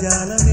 jalan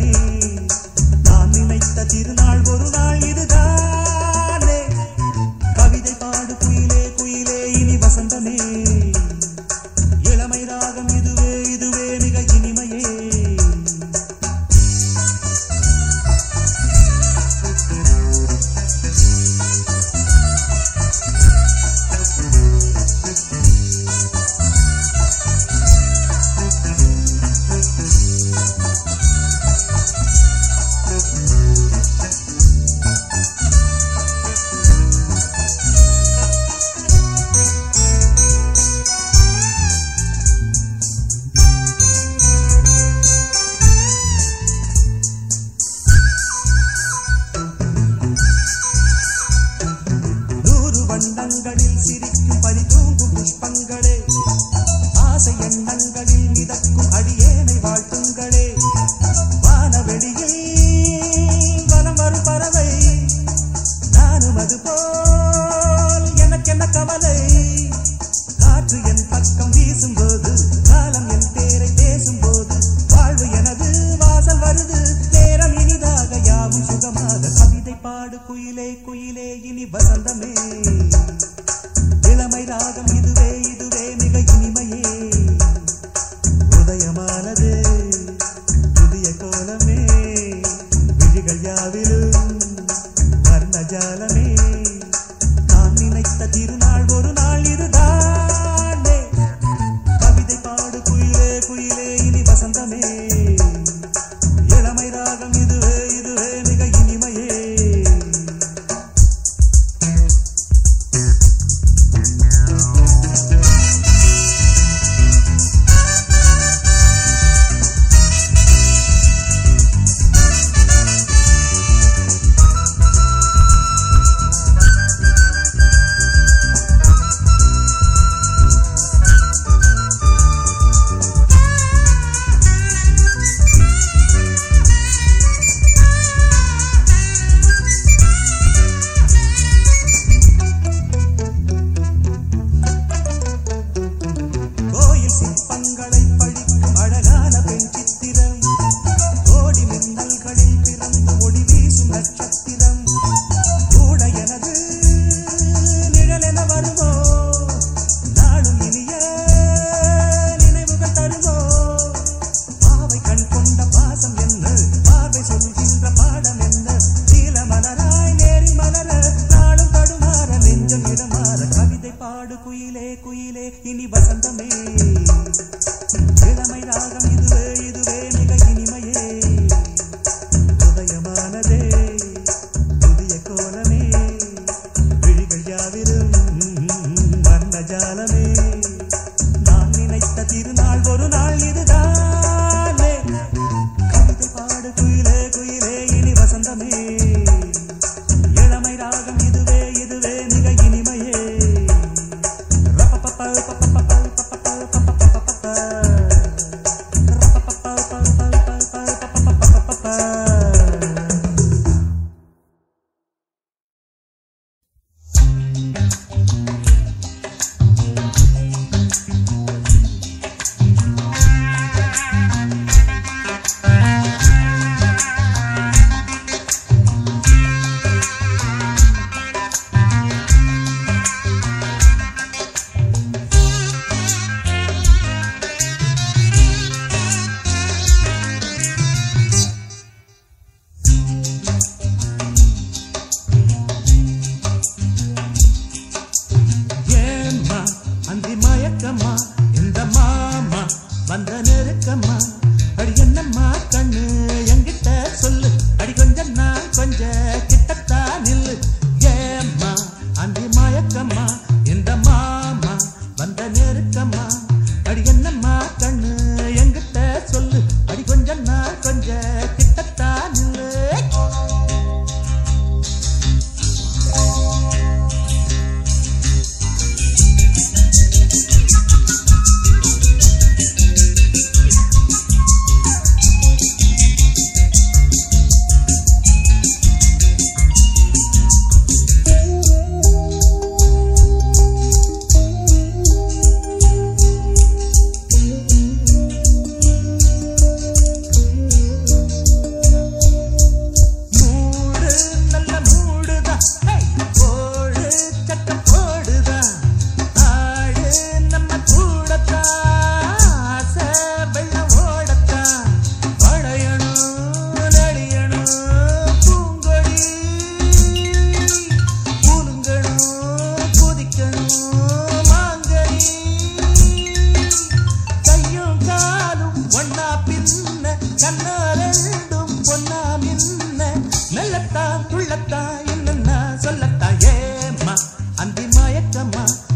cama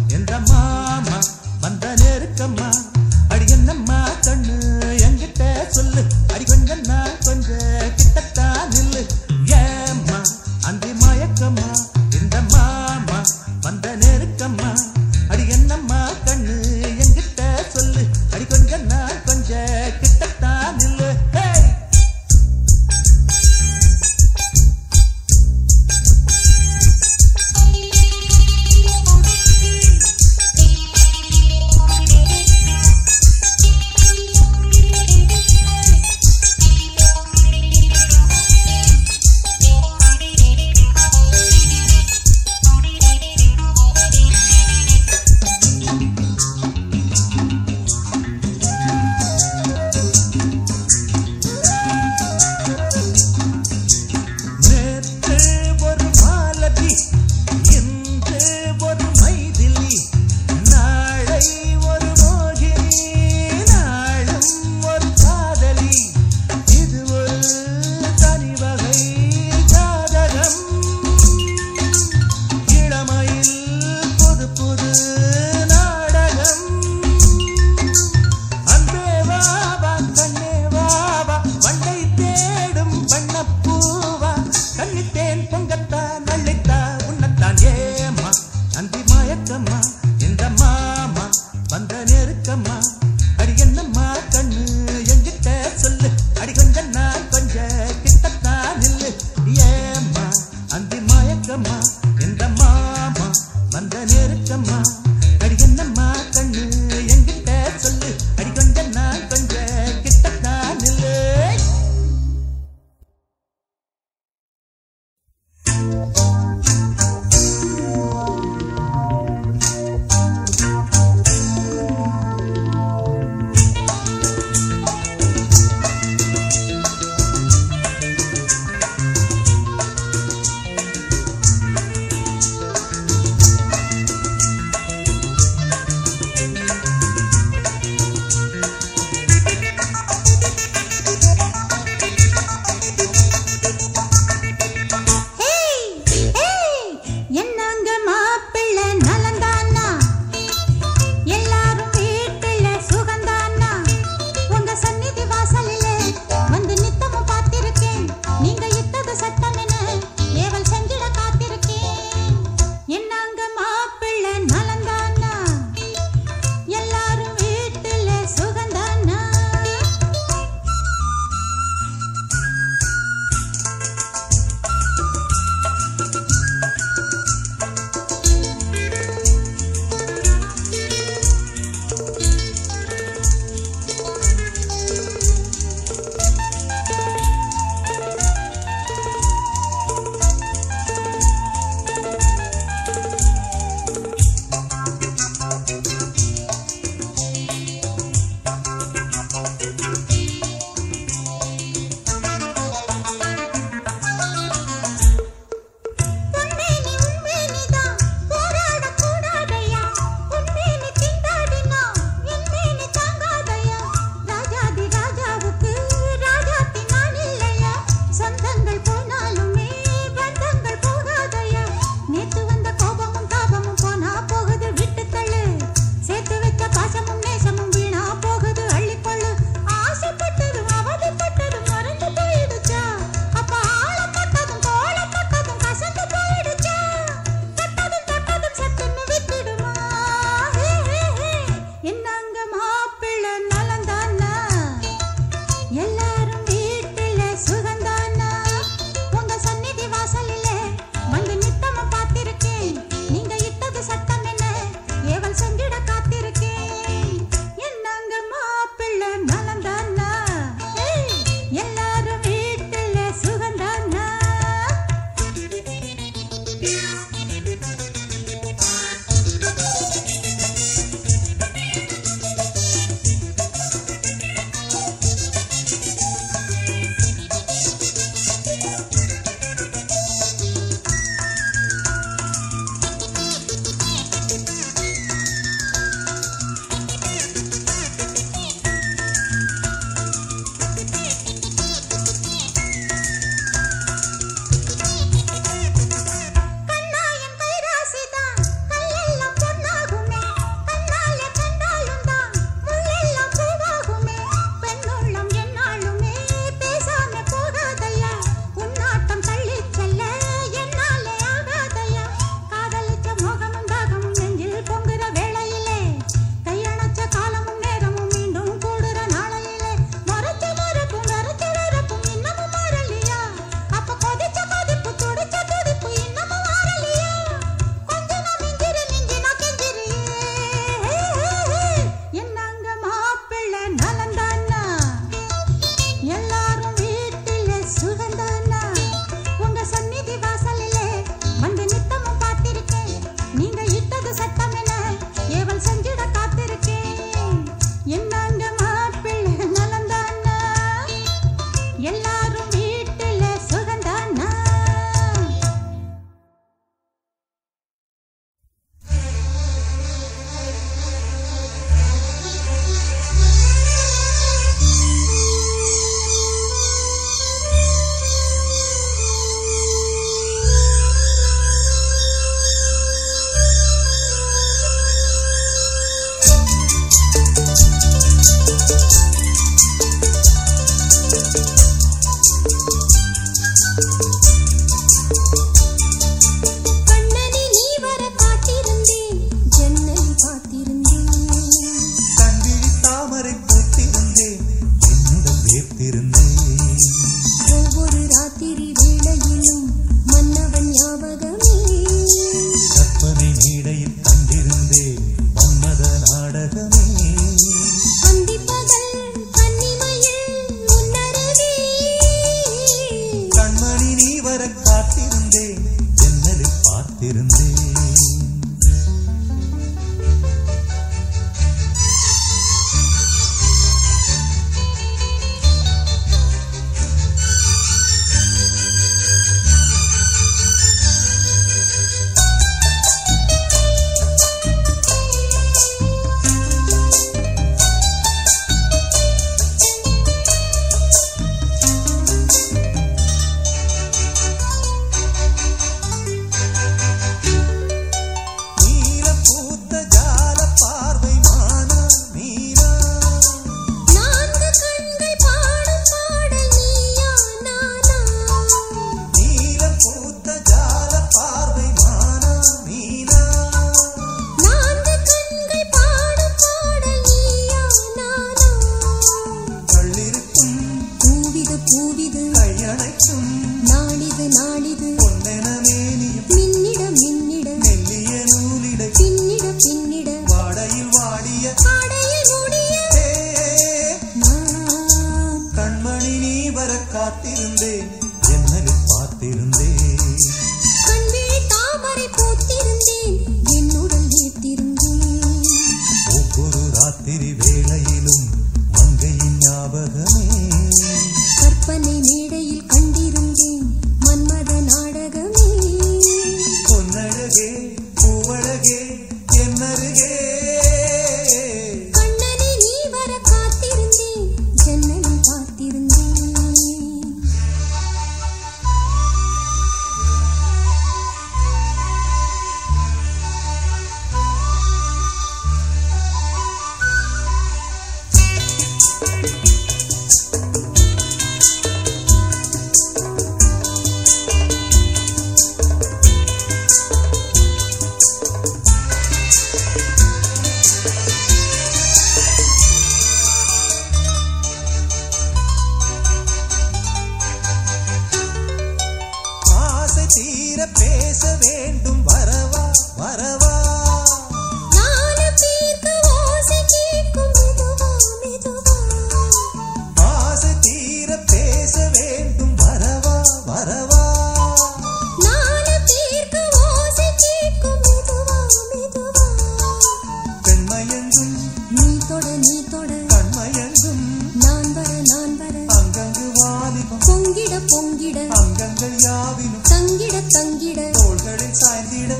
பொங்கிட பொங்கிட. அங்கங்கள் யாவினும் தங்கிட தங்கிட. தோள்களில் சாய்ந்திட.